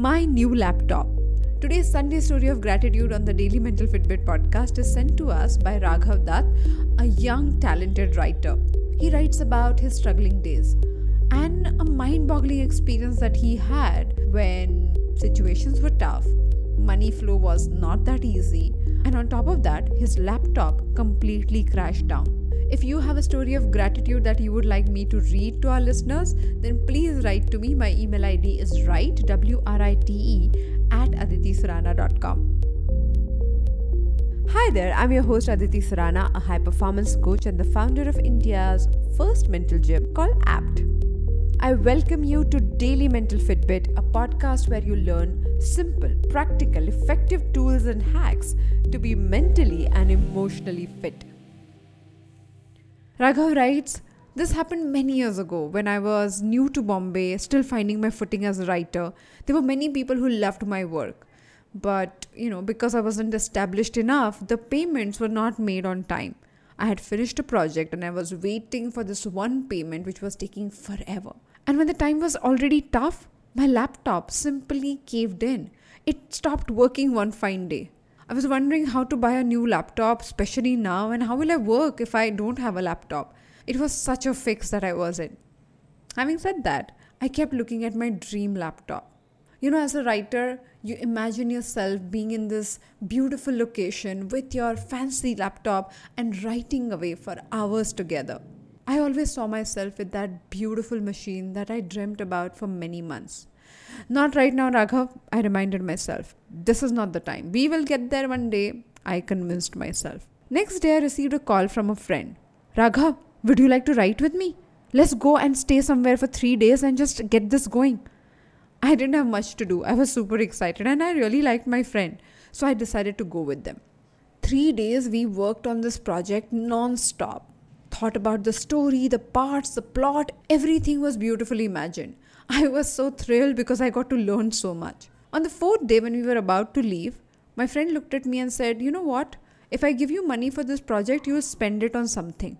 my new laptop. Today's Sunday story of gratitude on the Daily Mental Fitbit podcast is sent to us by Raghav Dutt, a young, talented writer. He writes about his struggling days and a mind boggling experience that he had when situations were tough, money flow was not that easy, and on top of that, his laptop completely crashed down. If you have a story of gratitude that you would like me to read to our listeners, then please write to me. My email ID is write, W R I T E, at aditisurana.com. Hi there, I'm your host Aditi Surana, a high performance coach and the founder of India's first mental gym called APT. I welcome you to Daily Mental Fitbit, a podcast where you learn simple, practical, effective tools and hacks to be mentally and emotionally fit. Raghav writes, This happened many years ago when I was new to Bombay, still finding my footing as a writer. There were many people who loved my work. But, you know, because I wasn't established enough, the payments were not made on time. I had finished a project and I was waiting for this one payment which was taking forever. And when the time was already tough, my laptop simply caved in. It stopped working one fine day. I was wondering how to buy a new laptop, especially now, and how will I work if I don't have a laptop? It was such a fix that I was in. Having said that, I kept looking at my dream laptop. You know, as a writer, you imagine yourself being in this beautiful location with your fancy laptop and writing away for hours together. I always saw myself with that beautiful machine that I dreamt about for many months. Not right now, Raghav, I reminded myself. This is not the time. We will get there one day, I convinced myself. Next day, I received a call from a friend. Raghav, would you like to write with me? Let's go and stay somewhere for three days and just get this going. I didn't have much to do. I was super excited and I really liked my friend. So I decided to go with them. Three days we worked on this project non stop. Thought about the story, the parts, the plot, everything was beautifully imagined. I was so thrilled because I got to learn so much. On the fourth day, when we were about to leave, my friend looked at me and said, You know what? If I give you money for this project, you will spend it on something.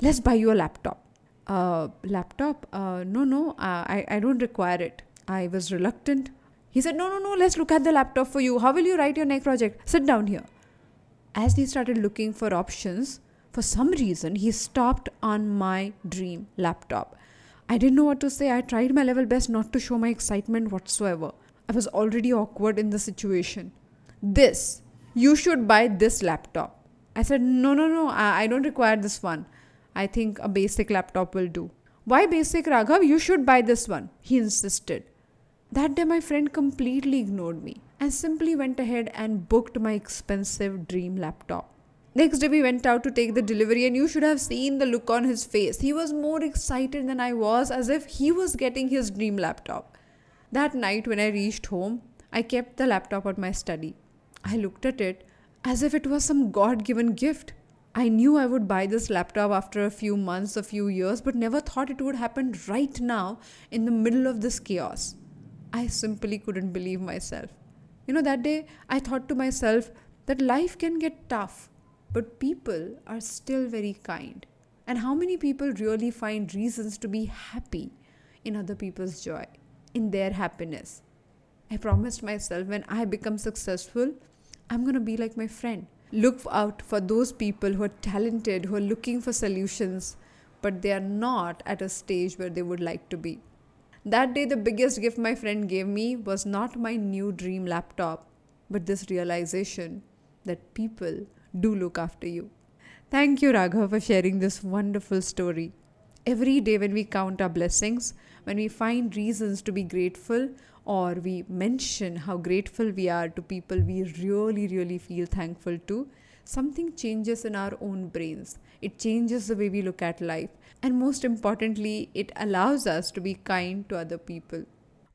Let's buy you a laptop. Uh, laptop? Uh, no, no, uh, I, I don't require it. I was reluctant. He said, No, no, no, let's look at the laptop for you. How will you write your next project? Sit down here. As he started looking for options, for some reason, he stopped on my dream laptop. I didn't know what to say. I tried my level best not to show my excitement whatsoever. I was already awkward in the situation. This, you should buy this laptop. I said, No, no, no, I, I don't require this one. I think a basic laptop will do. Why basic, Raghav? You should buy this one. He insisted. That day, my friend completely ignored me and simply went ahead and booked my expensive dream laptop. Next day, we went out to take the delivery, and you should have seen the look on his face. He was more excited than I was, as if he was getting his dream laptop. That night, when I reached home, I kept the laptop at my study. I looked at it as if it was some God given gift. I knew I would buy this laptop after a few months, a few years, but never thought it would happen right now in the middle of this chaos. I simply couldn't believe myself. You know, that day I thought to myself that life can get tough but people are still very kind. And how many people really find reasons to be happy in other people's joy, in their happiness? I promised myself when I become successful, I'm going to be like my friend. Look out for those people who are talented, who are looking for solutions, but they are not at a stage where they would like to be. That day, the biggest gift my friend gave me was not my new dream laptop, but this realization that people do look after you. Thank you, Raghav, for sharing this wonderful story. Every day, when we count our blessings, when we find reasons to be grateful, or we mention how grateful we are to people we really, really feel thankful to, something changes in our own brains. It changes the way we look at life. And most importantly, it allows us to be kind to other people.